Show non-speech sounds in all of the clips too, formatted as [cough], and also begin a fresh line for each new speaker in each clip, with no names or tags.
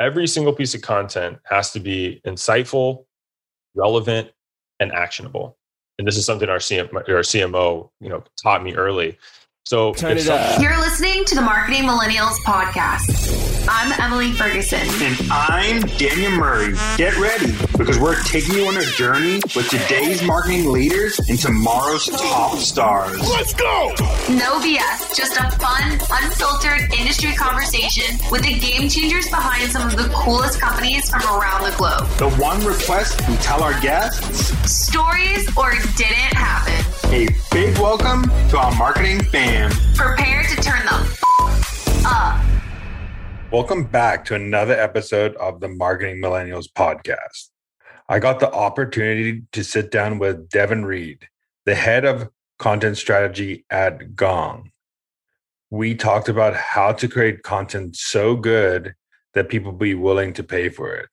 every single piece of content has to be insightful, relevant, and actionable. And this is something our, CM, our CMO, you know, taught me early. So
Turn it up.
You're listening to the Marketing Millennials podcast. I'm Emily Ferguson.
And I'm Daniel Murray. Get ready because we're taking you on a journey with today's marketing leaders and tomorrow's top stars.
Let's go!
No BS, just a fun, unfiltered industry conversation with the game changers behind some of the coolest companies from around the globe.
The one request we tell our guests
stories or didn't happen.
A big welcome to our marketing fam.
Prepare to turn the f- up.
Welcome back to another episode of the Marketing Millennials podcast. I got the opportunity to sit down with Devin Reed, the head of content strategy at Gong. We talked about how to create content so good that people be willing to pay for it.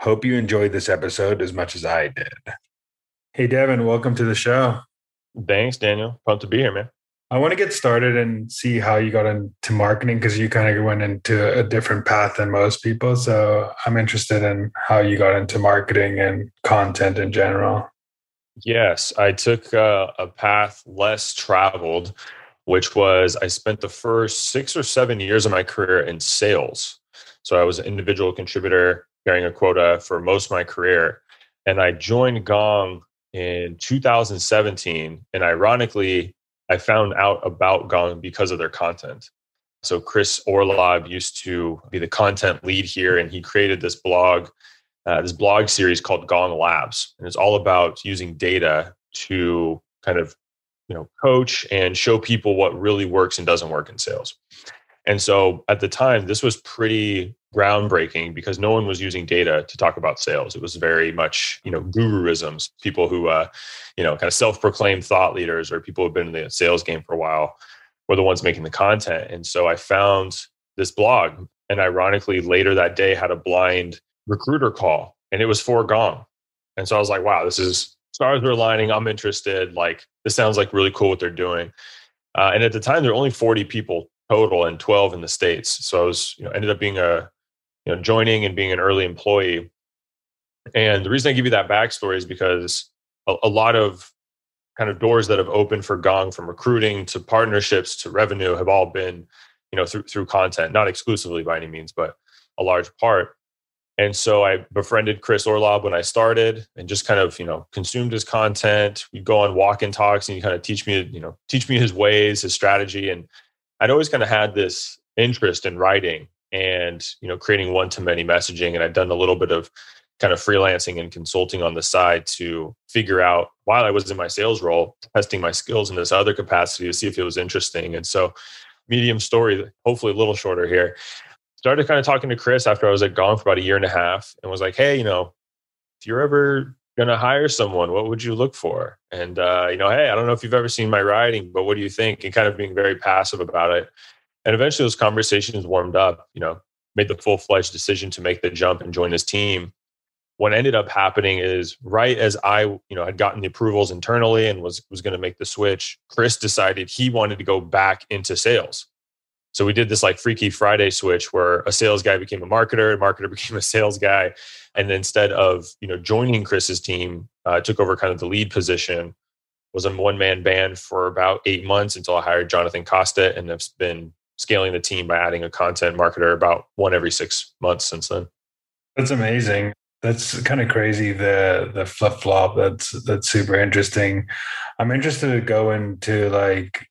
Hope you enjoyed this episode as much as I did. Hey, Devin, welcome to the show.
Thanks, Daniel. Pumped to be here, man.
I want to get started and see how you got into marketing because you kind of went into a different path than most people. So I'm interested in how you got into marketing and content in general.
Yes, I took uh, a path less traveled, which was I spent the first six or seven years of my career in sales. So I was an individual contributor carrying a quota for most of my career. And I joined Gong in 2017. And ironically, I found out about Gong because of their content. So Chris Orlob used to be the content lead here, and he created this blog, uh, this blog series called Gong Labs, and it's all about using data to kind of, you know, coach and show people what really works and doesn't work in sales. And so at the time, this was pretty groundbreaking because no one was using data to talk about sales. It was very much, you know, guruisms, people who, uh, you know, kind of self-proclaimed thought leaders or people who've been in the sales game for a while were the ones making the content. And so I found this blog and ironically later that day had a blind recruiter call and it was for Gong. And so I was like, wow, this is stars are aligning. I'm interested. Like this sounds like really cool what they're doing. Uh, and at the time, there were only 40 people total and 12 in the states. So I was, you know, ended up being a you know, joining and being an early employee. And the reason I give you that backstory is because a, a lot of kind of doors that have opened for Gong from recruiting to partnerships to revenue have all been, you know, through through content, not exclusively by any means, but a large part. And so I befriended Chris Orlob when I started and just kind of, you know, consumed his content. We'd go on walk and talks and he kind of teach me, you know, teach me his ways, his strategy. And I'd always kind of had this interest in writing and you know creating one to many messaging and I'd done a little bit of kind of freelancing and consulting on the side to figure out while i was in my sales role testing my skills in this other capacity to see if it was interesting. And so medium story hopefully a little shorter here started kind of talking to chris after i was at Gong for about a year and a half and was like hey you know if you're ever going to hire someone what would you look for and uh, you know hey i don't know if you've ever seen my writing but what do you think and kind of being very passive about it and eventually those conversations warmed up, you know, made the full fledged decision to make the jump and join his team. What ended up happening is right as I, you know, had gotten the approvals internally and was was going to make the switch, Chris decided he wanted to go back into sales. So we did this like Freaky Friday switch where a sales guy became a marketer, a marketer [laughs] became a sales guy, and instead of you know joining Chris's team, uh, took over kind of the lead position. Was a one man band for about eight months until I hired Jonathan Costa, and have been scaling the team by adding a content marketer about one every six months since then.
That's amazing. That's kind of crazy. The the flip flop. That's that's super interesting. I'm interested to go into like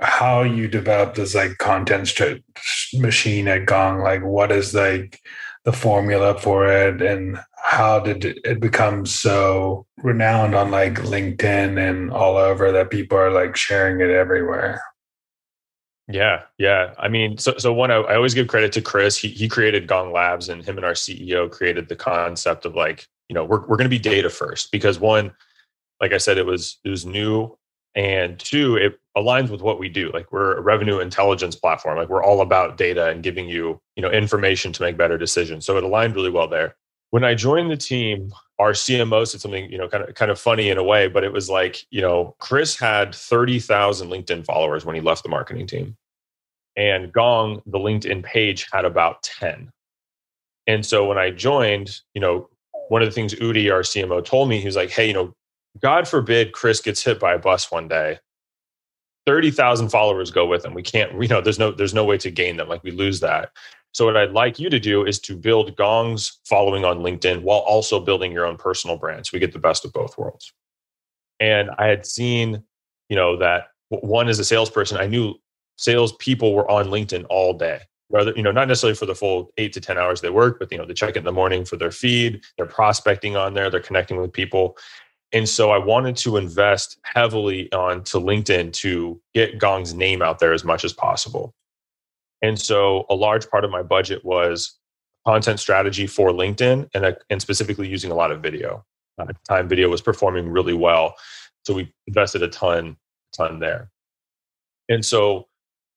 how you develop this like content st- machine at Gong. Like, what is like the formula for it, and how did it become so renowned on like LinkedIn and all over that people are like sharing it everywhere?
Yeah, yeah. I mean, so so one, I, I, always give credit to Chris. He he created Gong Labs, and him and our CEO created the concept of like, you know, we're we're going to be data first because one, like I said, it was it was new, and two, it aligns with what we do. Like we're a revenue intelligence platform. Like we're all about data and giving you you know information to make better decisions. So it aligned really well there. When I joined the team, our CMO said something, you know, kind of kind of funny in a way, but it was like, you know, Chris had 30,000 LinkedIn followers when he left the marketing team. And Gong, the LinkedIn page, had about 10. And so when I joined, you know, one of the things Udi, our CMO, told me, he was like, hey, you know, God forbid Chris gets hit by a bus one day. 30,000 followers go with them. We can't, you know, there's no, there's no way to gain them. Like we lose that. So what I'd like you to do is to build Gong's following on LinkedIn while also building your own personal brand. So we get the best of both worlds. And I had seen, you know, that one as a salesperson, I knew salespeople were on LinkedIn all day. Rather, you know, not necessarily for the full eight to 10 hours they work, but you know, they check in the morning for their feed, they're prospecting on there, they're connecting with people. And so I wanted to invest heavily onto LinkedIn to get Gong's name out there as much as possible. And so a large part of my budget was content strategy for LinkedIn and, a, and specifically using a lot of video. Uh, time, video was performing really well. So we invested a ton, ton there. And so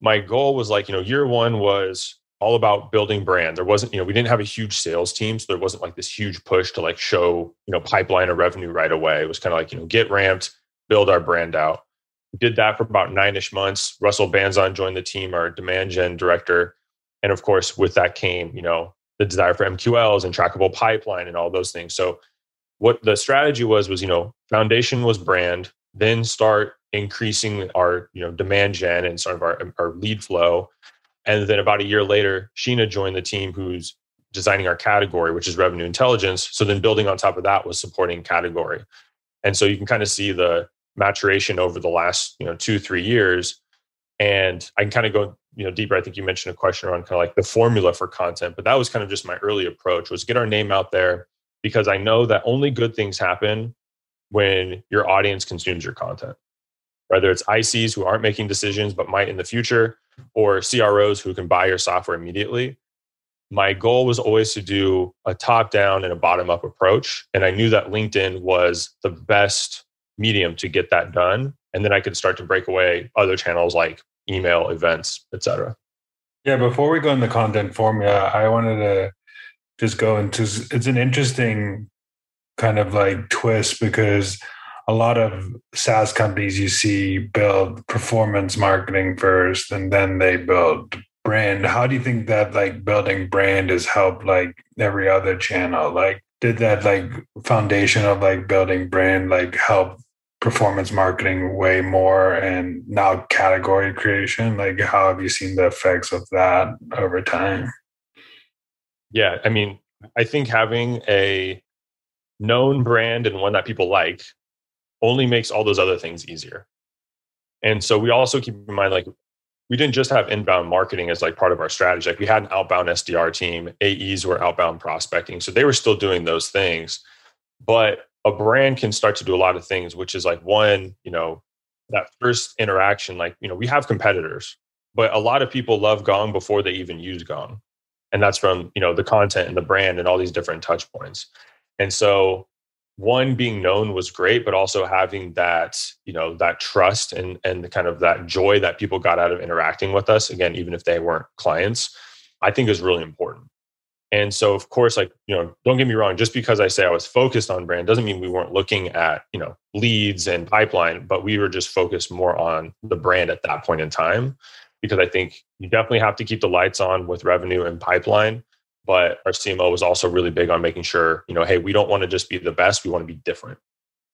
my goal was like, you know, year one was all about building brand. There wasn't, you know, we didn't have a huge sales team. So there wasn't like this huge push to like show, you know, pipeline or revenue right away. It was kind of like, you know, get ramped, build our brand out. We did that for about nine ish months. Russell Banzon joined the team, our demand gen director. And of course, with that came, you know, the desire for MQLs and trackable pipeline and all those things. So what the strategy was was, you know, foundation was brand, then start increasing our, you know, demand gen and sort of our, our lead flow and then about a year later, Sheena joined the team who's designing our category, which is revenue intelligence. So then building on top of that was supporting category. And so you can kind of see the maturation over the last, you know, two, three years. And I can kind of go, you know, deeper. I think you mentioned a question around kind of like the formula for content, but that was kind of just my early approach was get our name out there because I know that only good things happen when your audience consumes your content. Whether it's ICs who aren't making decisions but might in the future, or CROs who can buy your software immediately. My goal was always to do a top down and a bottom up approach. And I knew that LinkedIn was the best medium to get that done. And then I could start to break away other channels like email, events, etc.
Yeah, before we go in the content formula, I wanted to just go into it's an interesting kind of like twist because a lot of SaaS companies you see build performance marketing first and then they build brand. How do you think that like building brand has helped like every other channel? Like did that like foundation of like building brand like help performance marketing way more and now category creation? Like how have you seen the effects of that over time?
Yeah, I mean, I think having a known brand and one that people like only makes all those other things easier. And so we also keep in mind like we didn't just have inbound marketing as like part of our strategy. Like we had an outbound SDR team, AEs were outbound prospecting. So they were still doing those things. But a brand can start to do a lot of things, which is like one, you know, that first interaction, like, you know, we have competitors, but a lot of people love Gong before they even use Gong. And that's from, you know, the content and the brand and all these different touch points. And so one being known was great but also having that you know that trust and and the kind of that joy that people got out of interacting with us again even if they weren't clients i think is really important. And so of course like you know don't get me wrong just because i say i was focused on brand doesn't mean we weren't looking at you know leads and pipeline but we were just focused more on the brand at that point in time because i think you definitely have to keep the lights on with revenue and pipeline but our CMO was also really big on making sure, you know, hey, we don't want to just be the best, we want to be different.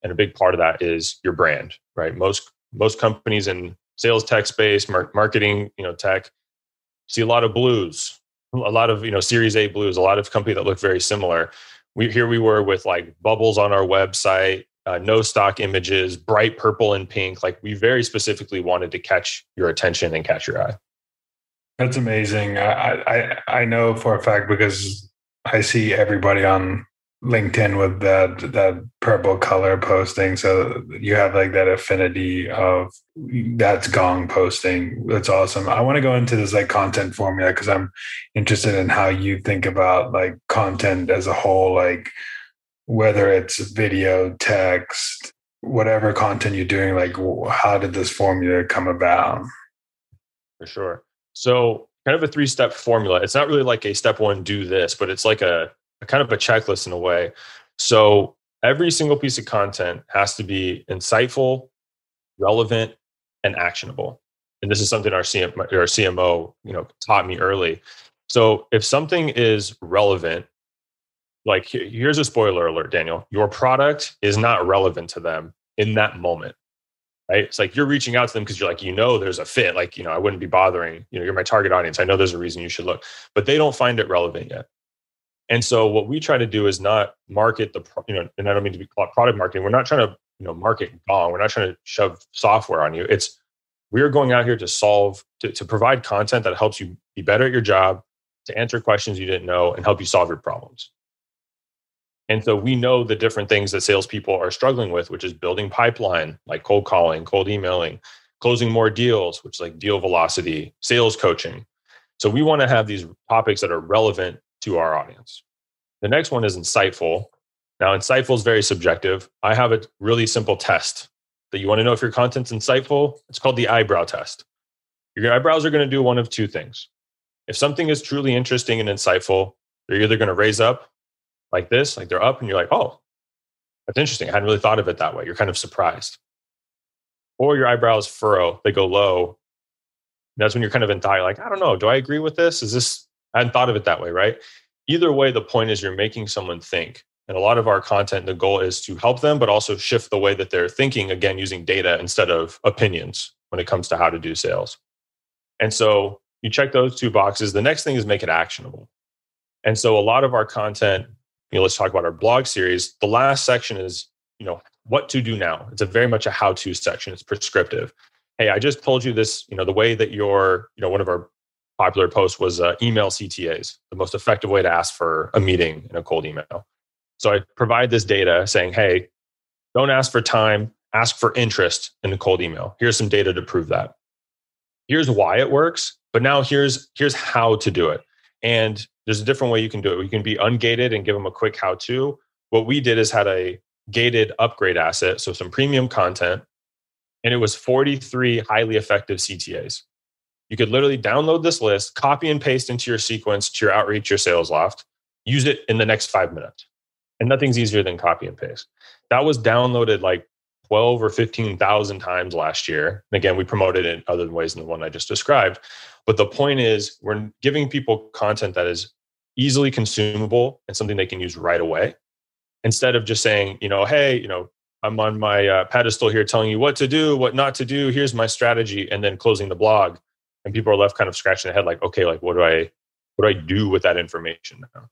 And a big part of that is your brand, right? Most most companies in sales tech space, marketing, you know, tech, see a lot of blues, a lot of, you know, series A blues, a lot of companies that look very similar. We here we were with like bubbles on our website, uh, no stock images, bright purple and pink. Like we very specifically wanted to catch your attention and catch your eye.
That's amazing. I, I I know for a fact because I see everybody on LinkedIn with that that purple color posting. So you have like that affinity of that's gong posting. That's awesome. I want to go into this like content formula because I'm interested in how you think about like content as a whole, like whether it's video, text, whatever content you're doing, like how did this formula come about?
For sure. So, kind of a three step formula. It's not really like a step one, do this, but it's like a, a kind of a checklist in a way. So, every single piece of content has to be insightful, relevant, and actionable. And this is something our, our CMO, you know, taught me early. So if something is relevant, like here's a spoiler alert, Daniel. Your product is not relevant to them in that moment. Right. It's like you're reaching out to them because you're like, you know, there's a fit. Like, you know, I wouldn't be bothering, you know, you're my target audience. I know there's a reason you should look, but they don't find it relevant yet. And so what we try to do is not market the, you know, and I don't mean to be product marketing. We're not trying to, you know, market Gong. We're not trying to shove software on you. It's we're going out here to solve, to, to provide content that helps you be better at your job, to answer questions you didn't know, and help you solve your problems. And so we know the different things that salespeople are struggling with, which is building pipeline, like cold calling, cold emailing, closing more deals, which is like deal velocity, sales coaching. So we want to have these topics that are relevant to our audience. The next one is insightful. Now, insightful is very subjective. I have a really simple test that you want to know if your content's insightful. It's called the eyebrow test. Your eyebrows are going to do one of two things. If something is truly interesting and insightful, they're either going to raise up like this, like they're up, and you're like, oh, that's interesting. I hadn't really thought of it that way. You're kind of surprised. Or your eyebrows furrow, they go low. That's when you're kind of in thought, like, I don't know, do I agree with this? Is this, I hadn't thought of it that way, right? Either way, the point is you're making someone think. And a lot of our content, the goal is to help them, but also shift the way that they're thinking, again, using data instead of opinions when it comes to how to do sales. And so you check those two boxes. The next thing is make it actionable. And so a lot of our content you know, let's talk about our blog series. The last section is, you know, what to do now. It's a very much a how-to section. It's prescriptive. Hey, I just told you this. You know, the way that your, you know, one of our popular posts was uh, email CTAs, the most effective way to ask for a meeting in a cold email. So I provide this data saying, hey, don't ask for time, ask for interest in a cold email. Here's some data to prove that. Here's why it works, but now here's here's how to do it. And there's a different way you can do it. You can be ungated and give them a quick how to. What we did is had a gated upgrade asset, so some premium content, and it was 43 highly effective CTAs. You could literally download this list, copy and paste into your sequence to your outreach, your Salesloft, use it in the next five minutes. And nothing's easier than copy and paste. That was downloaded like 12 or 15,000 times last year. And again, we promoted it in other ways than the one I just described. But the point is, we're giving people content that is easily consumable and something they can use right away instead of just saying, you know, hey, you know, I'm on my uh, pedestal here telling you what to do, what not to do. Here's my strategy, and then closing the blog, and people are left kind of scratching their head, like, okay, like what do I, what do I do with that information now?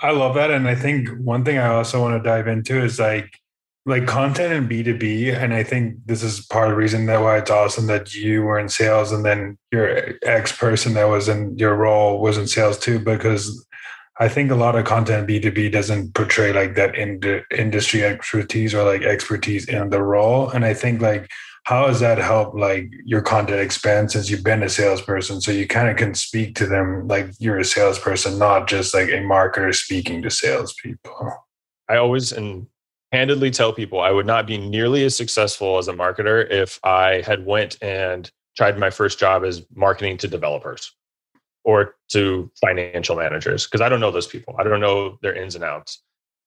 I love that, and I think one thing I also want to dive into is like like content in B2B. And I think this is part of the reason that why it's awesome that you were in sales and then your ex person that was in your role was in sales too, because I think a lot of content B2B doesn't portray like that in industry expertise or like expertise in the role. And I think like, how has that helped like your content expand since you've been a salesperson? So you kind of can speak to them like you're a salesperson, not just like a marketer speaking to salespeople.
I always and handedly tell people I would not be nearly as successful as a marketer if I had went and tried my first job as marketing to developers or to financial managers because I don't know those people. I don't know their ins and outs.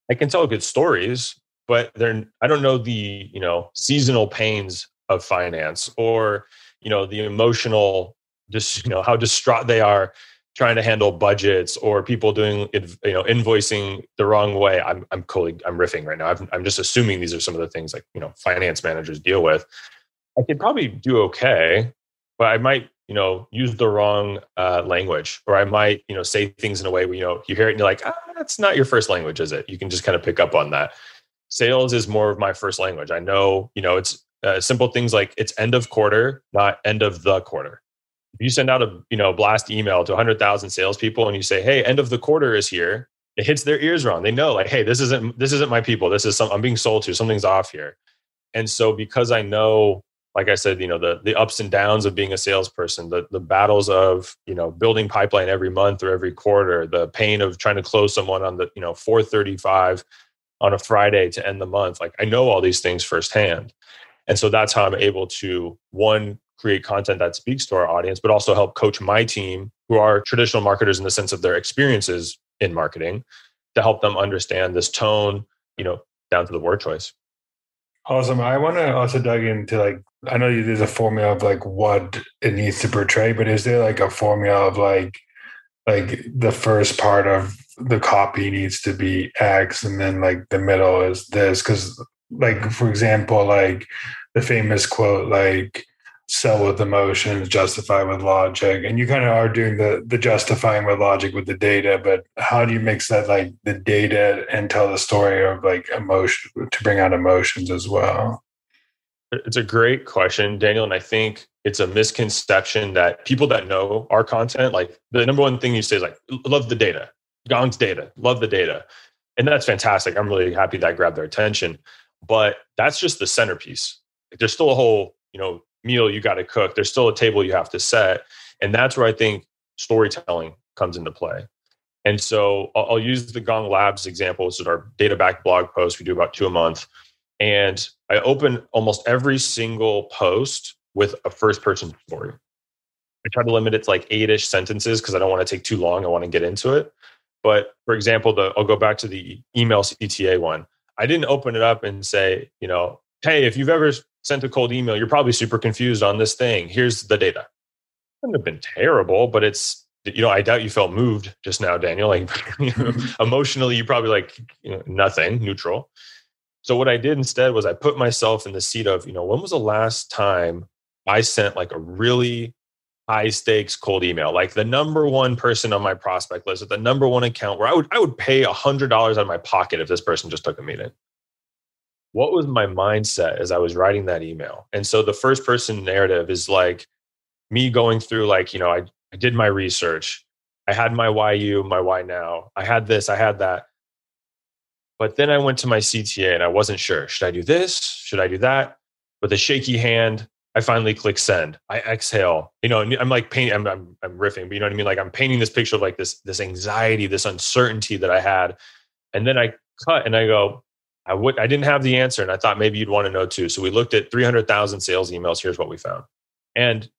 I can tell good stories, but they're I don't know the, you know, seasonal pains of finance or, you know, the emotional just, you know, how distraught they are trying to handle budgets or people doing you know invoicing the wrong way i'm i'm totally i'm riffing right now. I am just assuming these are some of the things like you know finance managers deal with. I could probably do okay but i might you know use the wrong uh, language or i might you know say things in a way where you know you hear it and you're like ah, that's not your first language is it? You can just kind of pick up on that. Sales is more of my first language. I know you know it's uh, simple things like it's end of quarter not end of the quarter if you send out a you know blast email to 100,000 salespeople and you say, "Hey, end of the quarter is here," it hits their ears wrong. They know, like, "Hey, this isn't this isn't my people. This is some I'm being sold to. Something's off here." And so, because I know, like I said, you know, the the ups and downs of being a salesperson, the the battles of you know building pipeline every month or every quarter, the pain of trying to close someone on the you know 435 on a Friday to end the month. Like I know all these things firsthand. And so that's how I'm able to one create content that speaks to our audience, but also help coach my team, who are traditional marketers in the sense of their experiences in marketing, to help them understand this tone, you know, down to the word choice.
Awesome. I want to also dive into like I know there's a formula of like what it needs to portray, but is there like a formula of like like the first part of the copy needs to be X and then like the middle is this. Cause like for example, like the famous quote, like sell with emotions, justify with logic. And you kind of are doing the the justifying with logic with the data, but how do you mix that like the data and tell the story of like emotion to bring out emotions as well?
It's a great question, Daniel. And I think it's a misconception that people that know our content, like the number one thing you say is like, love the data, Gong's data, love the data. And that's fantastic. I'm really happy that grabbed their attention. But that's just the centerpiece. There's still a whole, you know, meal you got to cook. There's still a table you have to set. And that's where I think storytelling comes into play. And so I'll, use the Gong Labs example. This is our data back blog post. We do about two a month. And I open almost every single post with a first person story. I try to limit it to like eight ish sentences because I don't want to take too long. I want to get into it. But for example, the I'll go back to the email CTA one. I didn't open it up and say, you know, hey, if you've ever sent a cold email, you're probably super confused on this thing. Here's the data. Wouldn't have been terrible, but it's you know, I doubt you felt moved just now, Daniel. [laughs] Like emotionally, you probably like you know, nothing, neutral. So what I did instead was I put myself in the seat of, you know, when was the last time I sent like a really high stakes cold email, like the number one person on my prospect list at the number one account where I would I would pay a hundred dollars out of my pocket if this person just took a meeting. What was my mindset as I was writing that email? And so the first person narrative is like me going through like, you know, I, I did my research. I had my why you, my why now. I had this, I had that. But then I went to my CTA and I wasn't sure. Should I do this? Should I do that? With a shaky hand, I finally click send. I exhale. You know, I'm like painting. I'm, I'm, I'm riffing, but you know what I mean. Like I'm painting this picture of like this this anxiety, this uncertainty that I had, and then I cut and I go. I would. I didn't have the answer, and I thought maybe you'd want to know too. So we looked at 300,000 sales emails. Here's what we found. And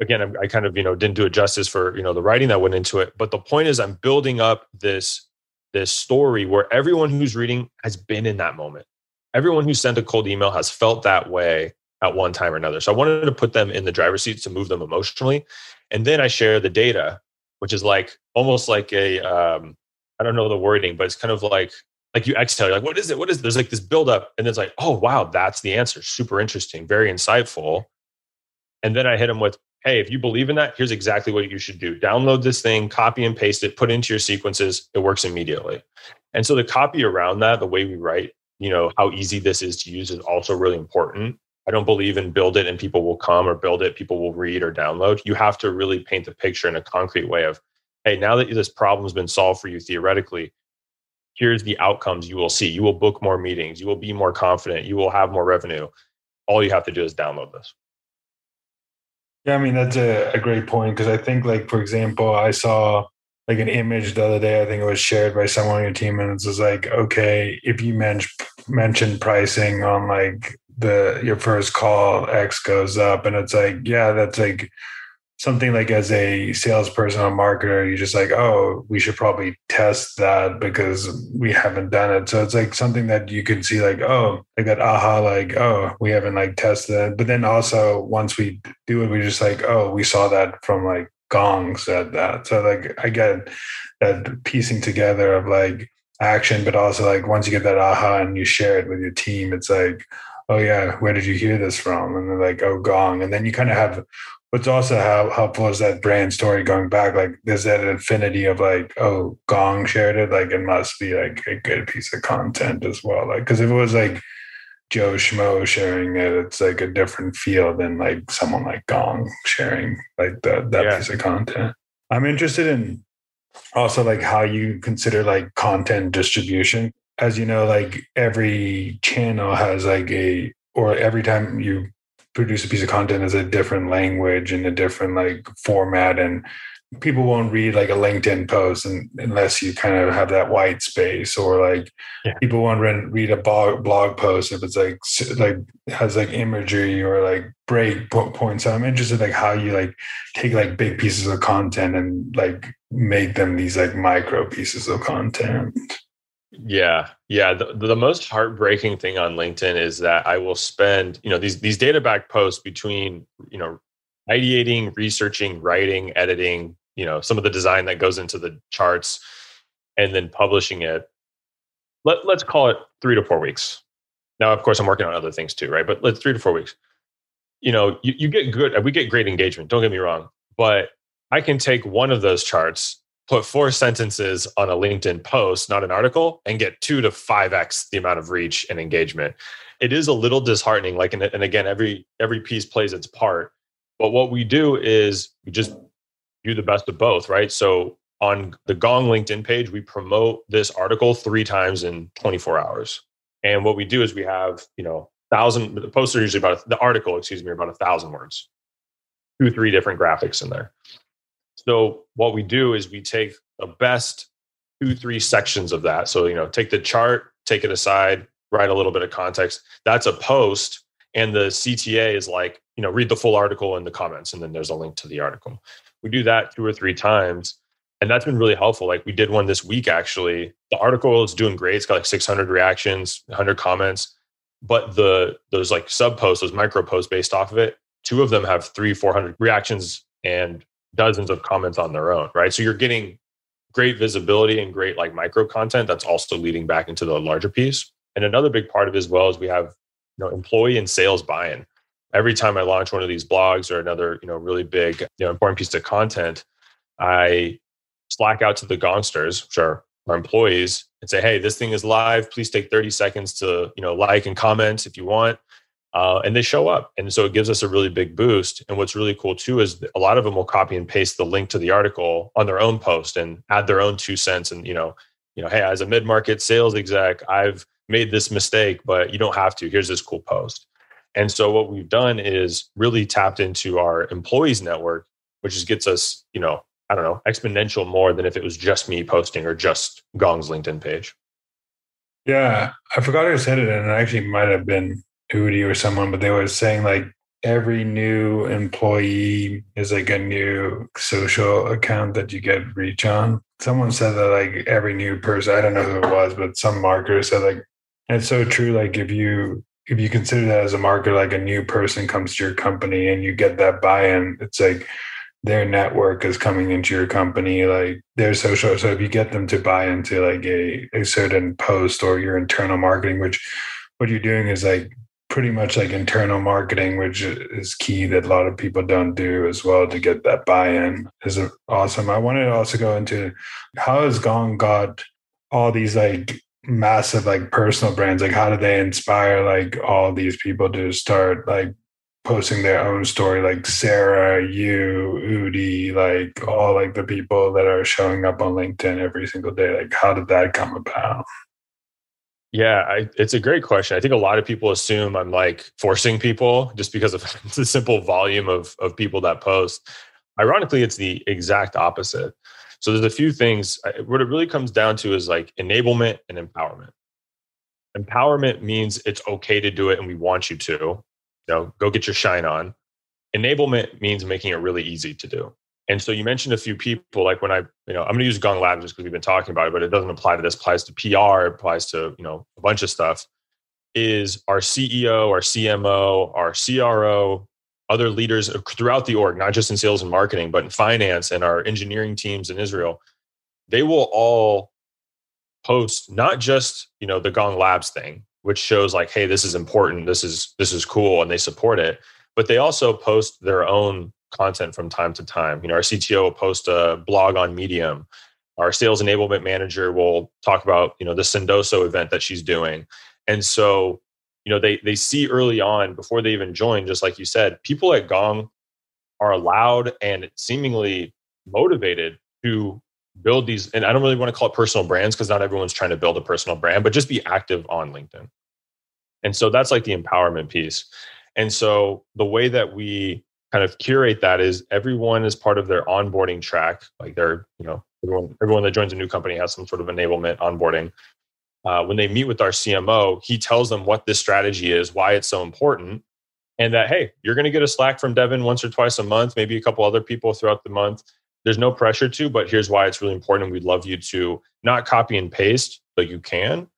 again, I kind of you know didn't do it justice for you know the writing that went into it. But the point is, I'm building up this this story where everyone who's reading has been in that moment. Everyone who sent a cold email has felt that way at one time or another. So I wanted to put them in the driver's seat to move them emotionally. And then I share the data, which is like almost like a um, I don't know the wording, but it's kind of like like you exhale, you're like, what is it? What is it? There's like this buildup, and it's like, oh wow, that's the answer. Super interesting, very insightful. And then I hit them with, hey, if you believe in that, here's exactly what you should do. Download this thing, copy and paste it, put it into your sequences. It works immediately. And so the copy around that, the way we write, you know, how easy this is to use is also really important. I don't believe in build it and people will come or build it, people will read or download. You have to really paint the picture in a concrete way of, hey, now that this problem's been solved for you theoretically, here's the outcomes you will see. You will book more meetings, you will be more confident, you will have more revenue. All you have to do is download this.
Yeah, I mean that's a, a great point because I think like for example, I saw like an image the other day. I think it was shared by someone on your team, and it's just like, okay, if you men- mention pricing on like the your first call X goes up, and it's like, yeah, that's like something like as a salesperson or marketer, you're just like, oh, we should probably test that because we haven't done it. So it's like something that you can see, like, oh, like that aha, like, oh, we haven't like tested it. But then also once we do it, we're just like, oh, we saw that from like Gong said that. So like I get that piecing together of like action, but also like once you get that aha and you share it with your team, it's like, oh yeah, where did you hear this from? And they're like, oh, Gong. And then you kind of have what's also how helpful is that brand story going back? Like there's that infinity of like, oh, Gong shared it, like it must be like a good piece of content as well. Like because if it was like Joe Schmo sharing it, it's like a different feel than like someone like Gong sharing like that that yeah. piece of content. I'm interested in also like how you consider like content distribution as you know, like every channel has like a, or every time you produce a piece of content as a different language and a different like format and people won't read like a linkedin post and, unless you kind of have that white space or like yeah. people won't read a blog, blog post if it's like like has like imagery or like break points so i'm interested like how you like take like big pieces of content and like make them these like micro pieces of content
yeah, yeah. The, the most heartbreaking thing on LinkedIn is that I will spend, you know, these these data back posts between, you know, ideating, researching, writing, editing, you know some of the design that goes into the charts and then publishing it. Let, let's call it three to four weeks. Now of course i'm working on other things too right? But let's three to four weeks. You know you, you get good we get great engagement don't get me wrong but i can take one of those charts put four sentences on a linkedin post not an article and get two to five x the amount of reach and engagement it is a little disheartening like and, and again every every piece plays its part but what we do is we just do the best of both, right? So on the Gong LinkedIn page, we promote this article three times in 24 hours. And what we do is we have, you know, thousand the posts are usually about the article, excuse me, about a thousand words, two, three different graphics in there. So what we do is we take the best two, three sections of that. So, you know, take the chart, take it aside, write a little bit of context. That's a post. And the CTA is like, you know, read the full article in the comments, and then there's a link to the article we do that two or three times and that's been really helpful like we did one this week actually the article is doing great it's got like 600 reactions 100 comments but the those like sub posts those micro posts based off of it two of them have three 400 reactions and dozens of comments on their own right so you're getting great visibility and great like micro content that's also leading back into the larger piece and another big part of it as well is we have you know employee and sales buy-in every time I launch one of these blogs or another, you know, really big, you know, important piece of content, I slack out to the gongsters, sure, our employees, and say, "Hey, this thing is live. Please take 30 seconds to, you know, like and comment if you want." Uh, and they show up, and so it gives us a really big boost. And what's really cool too is a lot of them will copy and paste the link to the article on their own post and add their own two cents. And you know, you know, hey, as a mid-market sales exec, I've made this mistake, but you don't have to. Here's this cool post. And so what we've done is really tapped into our employees network, which just gets us, you know, I don't know, exponential more than if it was just me posting or just Gong's LinkedIn page.
Yeah, I forgot who said it, and it actually might have been Or someone, but they were saying like every new employee is like a new social account that you get reach on. Someone said that like every new person, I don't know who it was, but some marketer said like it's so true. Like if you if you consider that as a market, like a new person comes to your company and you get that buy-in, it's like their network is coming into your company, like their social. So if you get them to buy into like a, a certain post or your internal marketing, which what you're doing is like pretty much like internal marketing, which is key that a lot of people don't do as well to get that buy-in is awesome. I wanted to also go into how has Gong got all these like massive like personal brands? Like how do they inspire like all these people to start like posting their own story? Like sarah you udi like all like the people that are showing up on linkedin every single day. Like how did that come about
yeah I, it's a great question i think a lot of people assume i'm like forcing people just because of [laughs] the simple volume of of people that post ironically it's the exact opposite so there's a few things. What it really comes down to is like enablement and empowerment. Empowerment means it's okay to do it and we want you to. You know, go get your shine on. Enablement means making it really easy to do. And so you mentioned a few people, like when I, you know, I'm going to use Gong Labs just because we've been talking about it, but it doesn't apply to this. Applies to PR, it applies to you know a bunch of stuff. Is our CEO, our CMO, our CRO, other leaders throughout the org, not just in sales and marketing, but in finance and our engineering teams in Israel, they will all post not just you know the Gong Labs thing, which shows like, hey, this is important, this is this is cool, and they support it, but they also post their own content from time to time. You know, our CTO will post a blog on Medium. Our sales enablement manager will talk about you know the Sendoso event that she's doing, and so you know they they see early on before they even join just like you said people at gong are allowed and seemingly motivated to build these and i don't really want to call it personal brands because not everyone's trying to build a personal brand but just be active on linkedin and so that's like the empowerment piece and so the way that we kind of curate that is everyone is part of their onboarding track like they're you know everyone everyone that joins a new company has some sort of enablement onboarding uh, when they meet with our CMO, he tells them what this strategy is, why it's so important, and that, hey, you're going to get a Slack from Devin once or twice a month, maybe a couple other people throughout the month. There's no pressure to, but here's why it's really important. We'd love you to not copy and paste, but you can,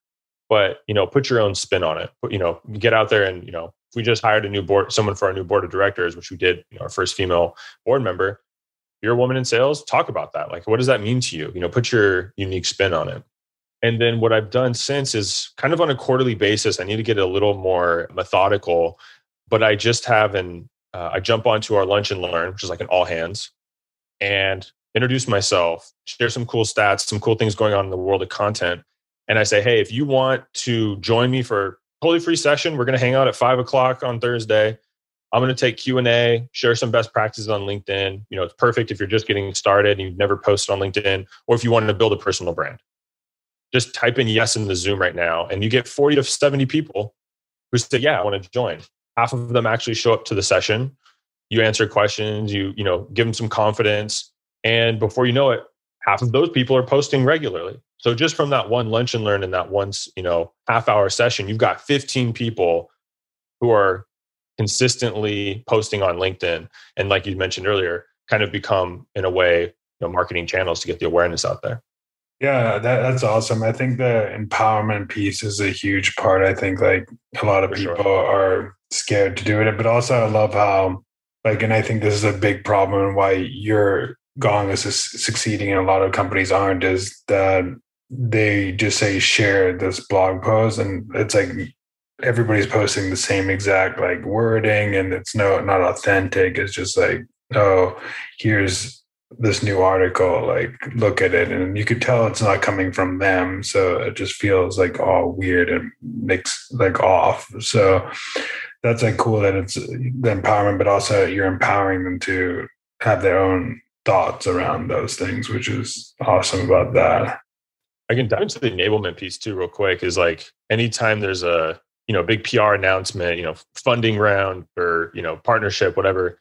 but you know, put your own spin on it. Put, you know, get out there and you know, we just hired a new board, someone for our new board of directors, which we did, you know, our first female board member, you're a woman in sales, talk about that. Like, what does that mean to you? You know, put your unique spin on it. And then what I've done since is kind of on a quarterly basis. I need to get a little more methodical, but I just have an uh, I jump onto our lunch and learn, which is like an all hands, and introduce myself, share some cool stats, some cool things going on in the world of content, and I say, hey, if you want to join me for totally free session, we're going to hang out at five o'clock on Thursday. I'm going to take Q and A, share some best practices on LinkedIn. You know, it's perfect if you're just getting started and you've never posted on LinkedIn, or if you wanted to build a personal brand. Just type in yes in the Zoom right now, and you get 40 to 70 people who say, "Yeah, I want to join." Half of them actually show up to the session. You answer questions. You you know give them some confidence, and before you know it, half of those people are posting regularly. So just from that one lunch and learn and that once you know half hour session, you've got 15 people who are consistently posting on LinkedIn and like you mentioned earlier, kind of become in a way, you know, marketing channels to get the awareness out there.
Yeah, that, that's awesome. I think the empowerment piece is a huge part. I think like a lot of For people sure. are scared to do it, but also I love how like, and I think this is a big problem and why you're Gong is succeeding and a lot of companies aren't is that they just say share this blog post and it's like everybody's posting the same exact like wording and it's no not authentic. It's just like oh here's this new article like look at it. And you could tell it's not coming from them. So it just feels like all weird and makes like off. So that's like cool that it's the empowerment but also you're empowering them to have their own thoughts around those things which is awesome about that
i can dive into the enablement piece too real quick is like anytime there's a you know big pr announcement you know funding round or you know partnership whatever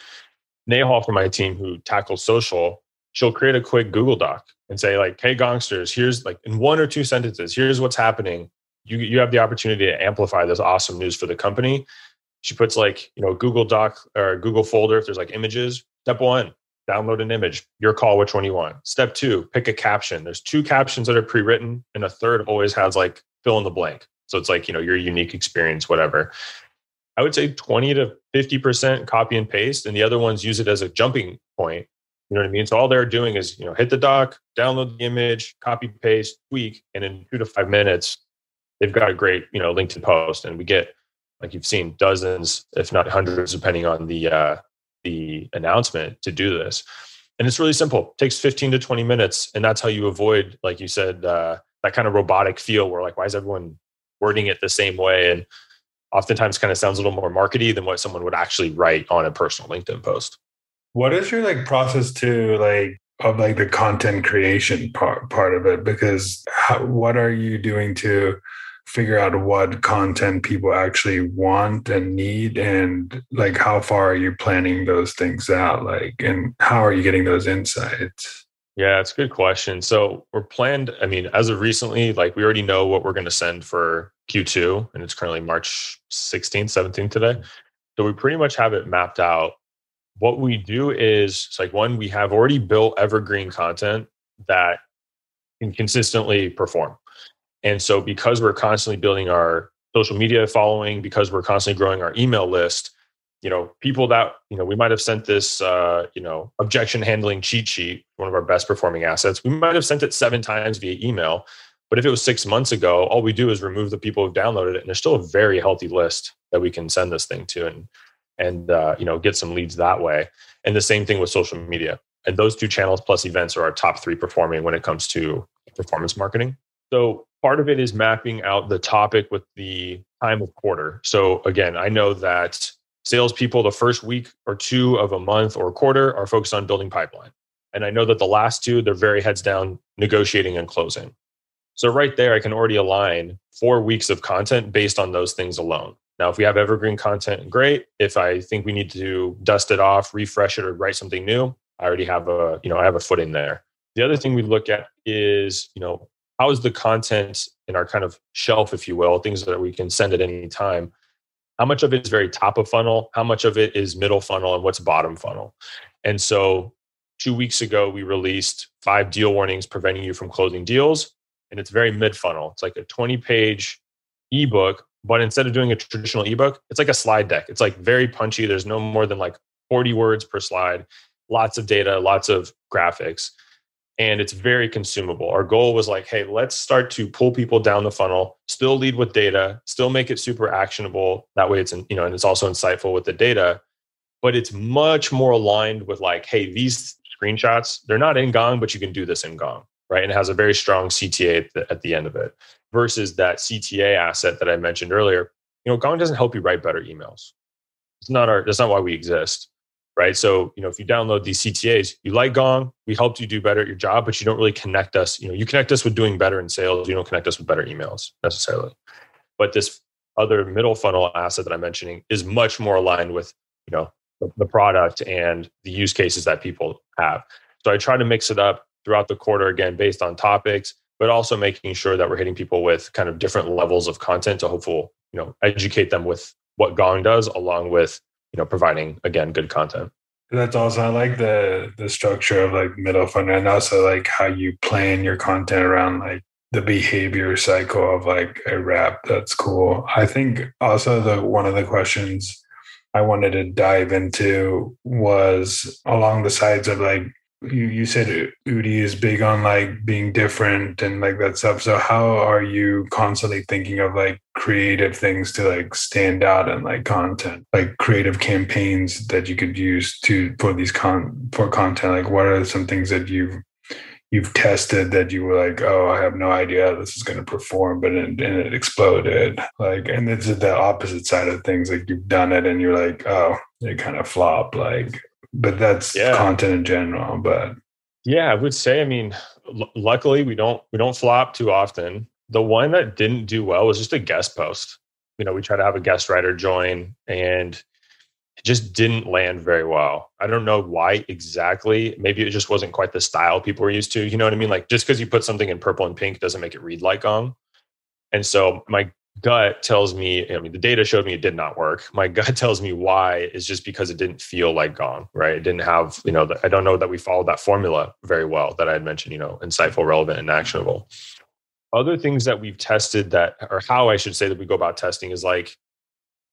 Nehal from my team who tackles social, she'll create a quick Google Doc and say like, "Hey, Gongsters, here's like in one or two sentences, here's what's happening. You you have the opportunity to amplify this awesome news for the company." She puts like you know Google Doc or Google folder if there's like images. Step one, download an image. Your call, which one you want. Step two, pick a caption. There's two captions that are pre-written, and a third always has like fill in the blank. So it's like you know your unique experience, whatever. I would say 20 to 50% copy and paste, and the other ones use it as a jumping point. You know what I mean? So all they're doing is, you know, hit the doc, download the image, copy, paste, tweak, and in two to five minutes, they've got a great, you know, LinkedIn post. And we get, like you've seen, dozens, if not hundreds, depending on the uh, the announcement to do this. And it's really simple. It takes 15 to 20 minutes, and that's how you avoid, like you said, uh, that kind of robotic feel where like, why is everyone wording it the same way? And oftentimes kind of sounds a little more markety than what someone would actually write on a personal LinkedIn post.
What is your like process to like of like the content creation part part of it? Because how, what are you doing to figure out what content people actually want and need and like how far are you planning those things out like and how are you getting those insights?
Yeah it's a good question. So we're planned i mean as of recently like we already know what we're going to send for q2 and it's currently march 16th 17th today. Mm-hmm. So we pretty much have it mapped out. What we do is it's like one we have already built evergreen content that can consistently perform and so because we're constantly building our social media following because we're constantly growing our email list you know people that you know we might have sent this uh, you know objection handling cheat sheet one of our best performing assets we might have sent it seven times via email. But if it was six months ago all we do is remove the people who've downloaded it and there's still a very healthy list that we can send this thing to and and uh, you know get some leads that way. And the same thing with social media. And those two channels plus events are our top three performing when it comes to performance marketing. So part of it is mapping out the topic with the time of quarter so again i know that salespeople the first week or two of a month or a quarter are focused on building pipeline and i know that the last two they're very heads down negotiating and closing so right there i can already align four weeks of content based on those things alone now, if we have evergreen content, great. If I think we need to dust it off, refresh it, or write something new, I already have a, you know, I have a foot in there. The other thing we look at is, you know, how is the content in our kind of shelf, if you will, things that we can send at any time. How much of it is very top of funnel? How much of it is middle funnel and what's bottom funnel? And so two weeks ago, we released five deal warnings preventing you from closing deals. And it's very mid funnel. It's like a 20 page ebook but instead of doing a traditional ebook, it's like a slide deck. It's like very punchy. There's no more than like 40 words per slide. lots of data, lots of graphics, and it's very consumable. Our goal was like, hey, let's start to pull people down the funnel, still lead with data, still make it super actionable. That way it's, in, you know, and it's also insightful with the data, but it's much more aligned with like, hey, these screenshots, they're not in Gong, but you can do this in Gong, right? And it has a very strong CTA at the, at the end of it versus that CTA asset that I mentioned earlier. You know, Gong doesn't help you write better emails. It's not our, that's not why we exist right? So, you know, if you download these CTAs, you like Gong, we helped you do better at your job, but you don't really connect us. You know, you connect us with doing better in sales, you don't connect us with better emails necessarily. But this other middle funnel asset that I'm mentioning is much more aligned with, you know, the product and the use cases that people have. So I try to mix it up throughout the quarter again based on topics, but also making sure that we're hitting people with kind of different levels of content to hopefully, you know, educate them with what Gong does along with you know providing again good content
that's also I like the the structure of like middle funnel and also like how you plan your content around like the behavior cycle of like a rep. That's cool. I think also the one of the questions I wanted to dive into was along the sides of like you, you said Udi is big on like being different and like that stuff. So how are you constantly thinking of like creative things to like stand out and like content, like creative campaigns that you could use to for these con for content? Like what are some things that you've you've tested that you were like, oh, I have no idea how this is going to perform, but it, and it exploded. Like, and it's the opposite side of things. Like you've done it and you're like, oh, it kind of flopped. Like but that's yeah. content in general. But
yeah, I would say, I mean, l- luckily we don't we don't flop too often. The one that didn't do well was just a guest post. You know, we try to have a guest writer join and it just didn't land very well. I don't know why exactly. Maybe it just wasn't quite the style people were used to. You know what I mean? Like just because you put something in purple and pink doesn't make it read like Gong. And so my gut tells me, I mean, the data showed me it did not work. My gut [laughs] tells me why is just because it didn't feel like Gong, right? It didn't have, you know, the, I don't know that we followed that formula very well that I had mentioned, you know, insightful, relevant, and actionable. Other things that we've tested that, or how I should say that we go about testing is like,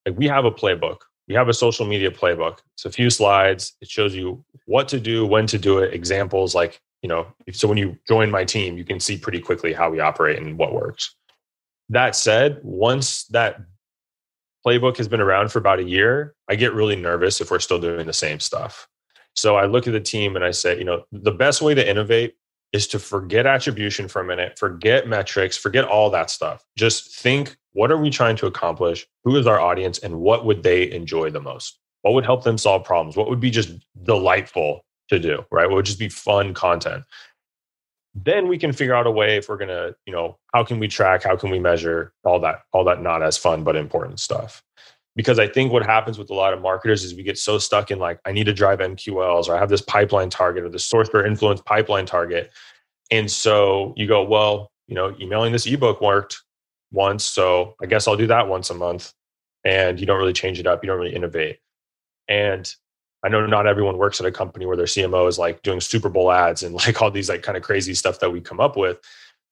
like we have a playbook. We have a social media playbook. It's a few slides. It shows you what to do, when to do it, examples like, you know, so when you join my team, you can see pretty quickly how we operate and what works that said, once that playbook has been around for about a year, I get really nervous if we're still doing the same stuff. So I look at the team and I say, you know, the best way to innovate is to forget attribution for a minute, forget metrics, forget all that stuff. Just think what are we trying to accomplish? Who is our audience and what would they enjoy the most? What would help them solve problems? What would be just delightful to do, right? What would just be fun content? Then we can figure out a way if we're to you know how can we track how can we measure all that all that not as fun but important stuff. Because i think what happens with a lot of marketers is we get so stuck in like i need to drive mqls or i have this pipeline target or the source for influence pipeline target. And so you go well you know emailing this ebook worked once so i guess i'll do that once a month. And you don't really change it up you don't really innovate. And I know not everyone works at a company where their CMO is like doing Super Bowl ads and like all these like kind of crazy stuff that we come up with.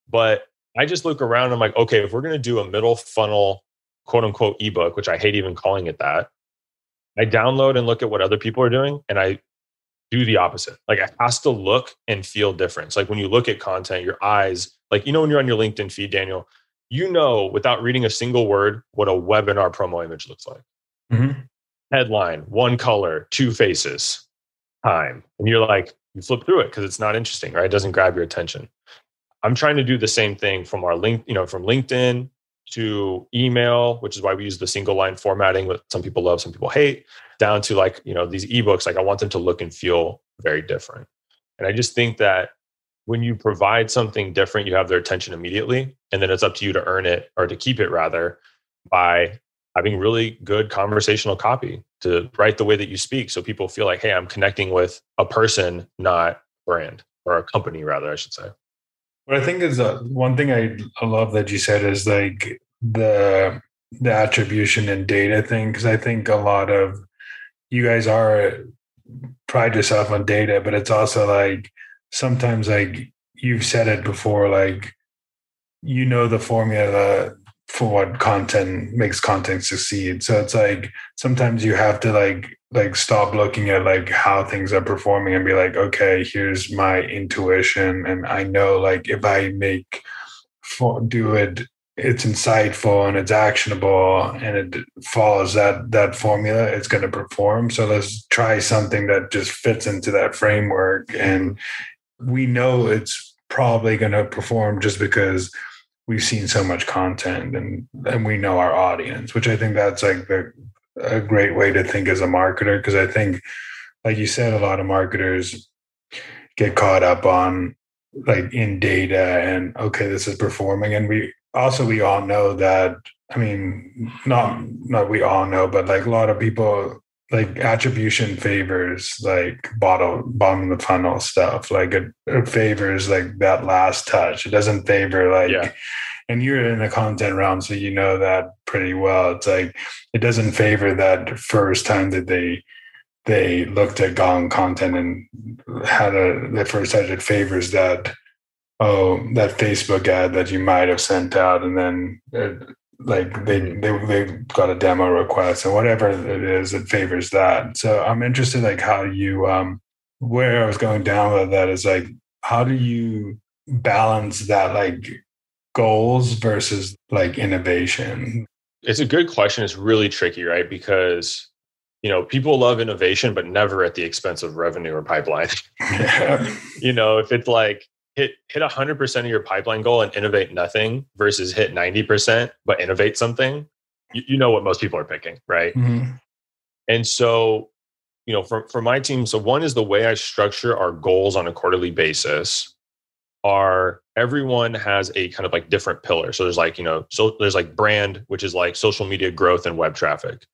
But I just look around and I'm like, okay, if we're going to do a middle funnel quote unquote ebook, which I hate even calling it that, I download and look at what other people are doing and I do the opposite. Like it has to look and feel different. like when you look at content, your eyes, like, you know, when you're on your LinkedIn feed, Daniel, you know, without reading a single word, what a webinar promo image looks like. Mm-hmm headline, one color, two faces, time. And you're like, you flip through it because it's not interesting, right? It doesn't grab your attention. I'm trying to do the same thing from our link, you know, from LinkedIn to email, which is why we use the single line formatting, what some people love, some people hate, down to like, you know, these ebooks, like I want them to look and feel very different. And I just think that when you provide something different, you have their attention immediately. And then it's up to you to earn it or to keep it rather by having really good conversational copy to write the way that you speak so people feel like hey i'm connecting with a person not brand or a company rather i should say.
What i think is uh, one thing I, I love that you said is like the the attribution and data thing because i think a lot of you guys are pride yourself on data but it's also like sometimes like you've said it before like you know the formula for what content makes content succeed. So it's like sometimes you have to like like stop looking at like how things are performing and be like, okay, here's my intuition, and I know like if I make for, do it it's insightful and it's actionable and it follows that that formula it's going to perform. So let's try something that just fits into that framework. And we know it's probably going to perform just because we've seen so much content and and we know our audience which i think that's like the, a great way to think as a marketer because i think like you said a lot of marketers get caught up on like in data and okay this is performing. And we also we all know that i mean not not we all know but like a lot of people like attribution favors like bottom bottom of the funnel stuff. Like it, it favors like that last touch. It doesn't favor like yeah. and you're in the content realm so you know that pretty well. It's like it doesn't favor that first time that they they looked at gong content and had a the first touch it favors that oh that facebook ad that you might have sent out and then uh, like they, they they got a demo request and whatever it is it favors that. So i'm interested like how you um where i was going down with that is like how do you balance that like goals versus like innovation?
It's a good question. It's really tricky right? Because you know people love innovation but never at the expense of revenue or pipeline. [laughs] You know if it's like hit hit 100% of your pipeline goal and innovate nothing versus hit 90% but innovate something you, you know what most people are picking right? Mm-hmm. and so you know for, for my team so one is the way i structure our goals on a quarterly basis are everyone has a kind of like different pillar. So there's like you know so there's like brand which is like social media growth and web traffic.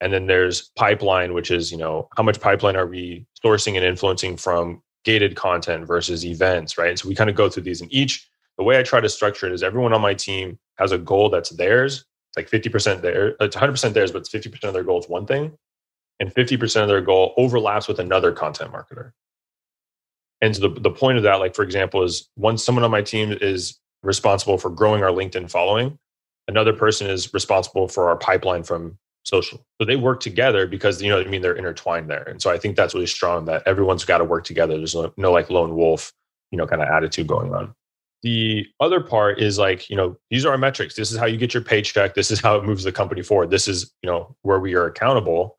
And then there's pipeline which is you know how much pipeline are we sourcing and influencing from gated content versus events, right? So we kind of go through these and each the way I try to structure it is everyone on my team has a goal that's theirs. It's like 50% there, it's 100% theirs, but it's 50% of their goal is one thing. And 50% of their goal overlaps with another content marketer. And so the, the point of that, like for example, is once someone on my team is responsible for growing our LinkedIn following. Another person is responsible for our pipeline from social. So they work together because you know I mean they're intertwined there. And so I think that's really strong that everyone's got to work together. There's no, no like lone wolf, you know, kind of attitude going on. The other part is like, you know, these are our metrics. This is how you get your paycheck. This is how it moves the company forward. This is, you know, where we are accountable.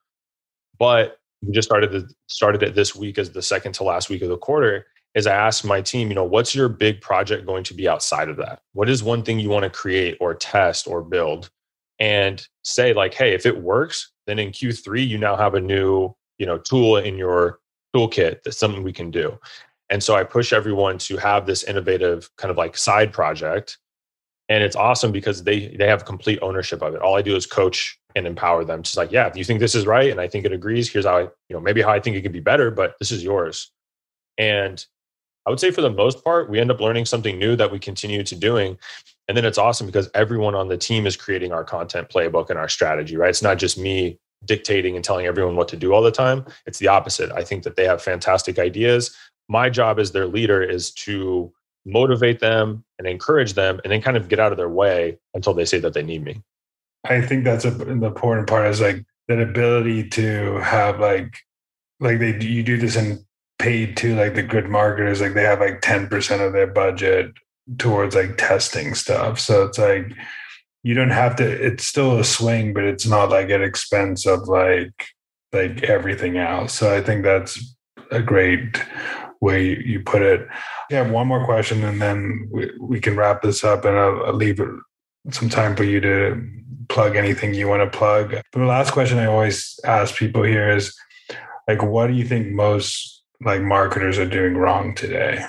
But we just started the, started it this week as the second to last week of the quarter. Is I asked my team, you know, what's your big project going to be outside of that? What is one thing you want to create or test or build? And say like hey if it works then in q3 you now have a new you know tool in your toolkit that's something we can do. And so i push everyone to have this innovative kind of like side project. And it's awesome because they they have complete ownership of it. All i do is coach and empower them. To like yeah if you think this is right and i think it agrees here's how i you know maybe how i think it could be better but this is yours. And i would say for the most part we end up learning something new that we continue to doing and then it's awesome because everyone on the team is creating our content playbook and our strategy, right? It's not just me dictating and telling everyone what to do all the time. It's the opposite. I think that they have fantastic ideas. My job as their leader is to motivate them and encourage them and then kind of get out of their way until they say that they need me.
I think that's a, the important part is like that ability to have like like they you do this in paid to like the good marketers like they have like 10% of their budget towards like testing stuff. So it's like you don't have to it's still a swing, but it's not like at expense of like like everything else. So I think that's a great way you put it. I have one more question and then we, we can wrap this up and I'll, I'll leave some time for you to plug anything you want to plug. But the last question I always ask people here is like what do you think most like marketers are doing wrong today?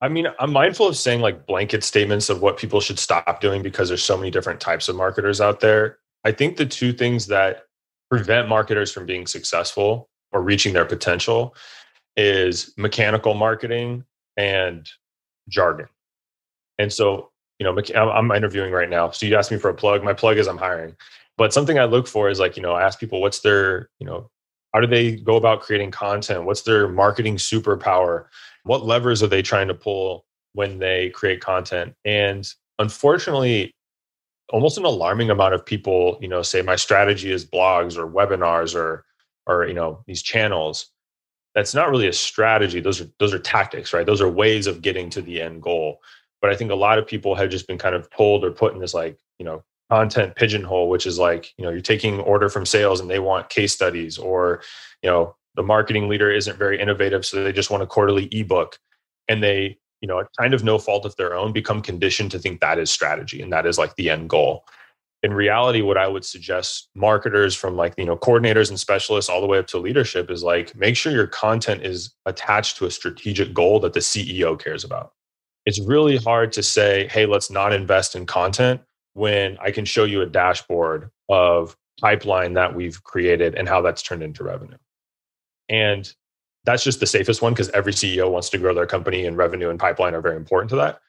I mean, I'm mindful of saying like blanket statements of what people should stop doing because there's so many different types of marketers out there. I think the two things that prevent marketers from being successful or reaching their potential is mechanical marketing and jargon. And so, you know, I'm interviewing right now. So you asked me for a plug. My plug is I'm hiring. But something I look for is like, you know, I ask people what's their, you know, how do they go about creating content? What's their marketing superpower? what levers are they trying to pull when they create content and unfortunately almost an alarming amount of people, you know, say my strategy is blogs or webinars or or you know these channels. That's not really a strategy. Those are those are tactics, right? Those are ways of getting to the end goal. But I think a lot of people have just been kind of told or put in this like, you know, content pigeonhole, which is like, you know, you're taking order from sales and they want case studies, or, you know, the marketing leader isn't very innovative, so they just want a quarterly ebook. And they you know, kind of no fault of their own, become conditioned to think that is strategy and that is like the end goal. In reality, what I would suggest marketers from like, you know, coordinators and specialists all the way up to leadership is like, make sure your content is attached to a strategic goal that the CEO cares about. It's really hard to say, hey, let's not invest in content when I can show you a dashboard of pipeline that we've created and how that's turned into revenue. And that's just the safest one because every CEO wants to grow their company and revenue and pipeline are very important to that.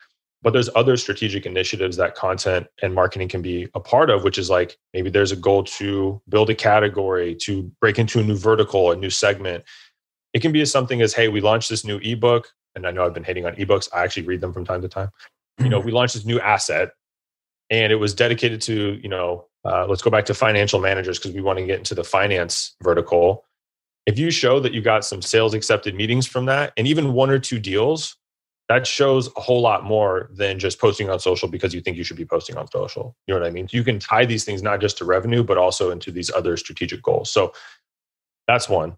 But there's other strategic initiatives that content and marketing can be a part of, which is like maybe there's a goal to build a category, to break into a new vertical, a new segment. It can be as something as, hey, we launched this new ebook. And I know I've been hating on ebooks. I actually read them from time to time. You know, mm-hmm. we launched this new asset and it was dedicated to, you know, uh, let's go back to financial managers because we want to get into the finance vertical if you show that you got some sales accepted meetings from that and even one or two deals, that shows a whole lot more than just posting on social because you think you should be posting on social. You know what I mean? You can tie these things not just to revenue, but also into these other strategic goals. So that's one.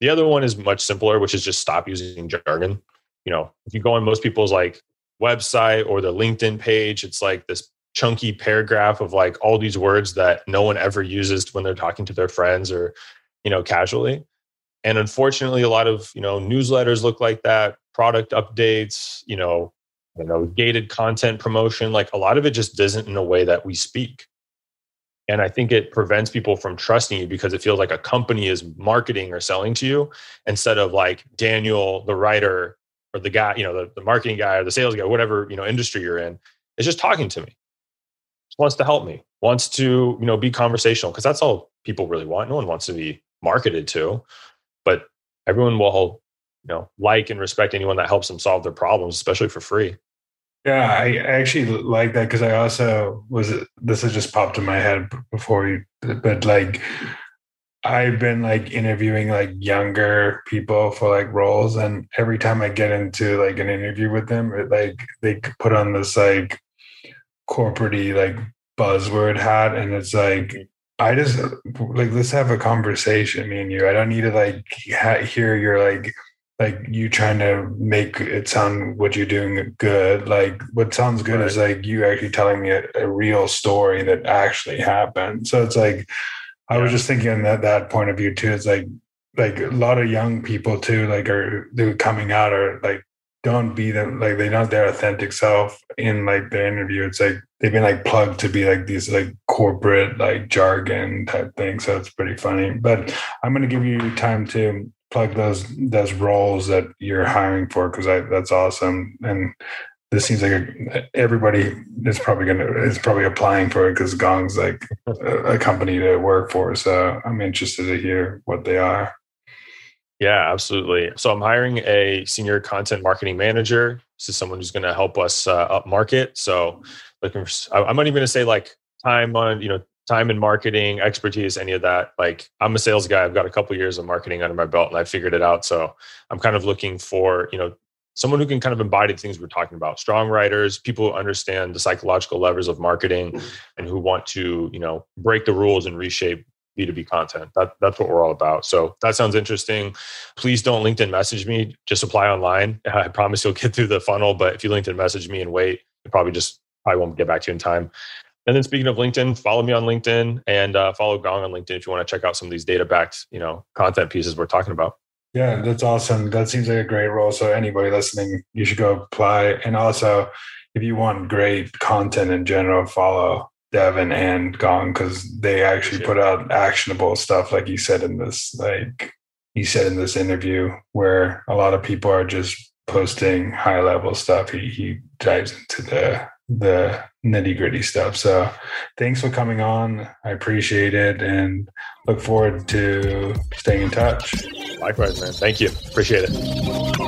The other one is much simpler, which is just stop using jargon. You know, if you go on most people's like website or the LinkedIn page, it's like this chunky paragraph of like all these words that no one ever uses when they're talking to their friends or, you know, casually. And unfortunately a lot of you know newsletters look like that product updates you know you know gated content promotion like a lot of it just doesn't in a way that we speak. And i think it prevents people from trusting you because it feels like a company is marketing or selling to you instead of like daniel the writer or the guy you know the, the marketing guy or the sales guy whatever you know industry you're in is just talking to me wants to help me wants to you know be conversational because that's all people really want no one wants to be marketed to. But everyone will you know like and respect anyone that helps them solve their problems especially for free.
Yeah i actually like that because i also was this has just popped in my head before you but like i've been like interviewing like younger people for like roles and every time i get into like an interview with them it, like they put on this like corporate like buzzword hat and it's like I just like let's have a conversation, me and you. I don't need to like ha- hear your like like you trying to make it sound what you're doing good. Like what sounds good right. is like you actually telling me a, a, real story that actually happened. So it's like I yeah. was just thinking that that point of view too. It's like like a lot of young people too, like are they're coming out or like don't be them like they're not their authentic self in like the interview. It's like they've been like plugged to be like these like corporate like jargon type thing. So it's pretty funny. But I'm gonna give you time to plug those those roles that you're hiring for because that's awesome. And this seems like a, everybody is probably gonna is probably applying for it because Gong's like a, a company to work for. So I'm interested to hear what they are.
Yeah, absolutely. So I'm hiring a senior content marketing manager. This is someone who's going to help us uh, up market. So looking for, I'm not even going to say like time on, you know, time in marketing, expertise, any of that. Like I'm a sales guy. I've got a couple years of marketing under my belt and I figured it out. So I'm kind of looking for, you know, someone who can kind of embody the things we're talking about strong writers people who understand the psychological levers of marketing and who want to you know break the rules and reshape B2B content. That, that's what we're all about. So that sounds interesting. Please don't LinkedIn message me. Just apply online. [laughs] I promise you'll get through the funnel. But if you LinkedIn message me and wait, you probably just probably won't get back to you in time. And then speaking of LinkedIn, follow me on LinkedIn and uh, follow Gong on LinkedIn if you want to check out some of these data backed, you know, content pieces we're talking about.
Yeah, that's awesome. That seems like a great role. So anybody listening, you should go apply. And also, if you want great content in general, follow Devin and Gong because they actually put out actionable stuff, like you said in this, like you said in this interview, where a lot of people are just posting high level stuff. He he dives into the the nitty gritty stuff. So thanks for coming on. I appreciate it and look forward to staying in touch.
Likewise, man. Thank you. Appreciate it.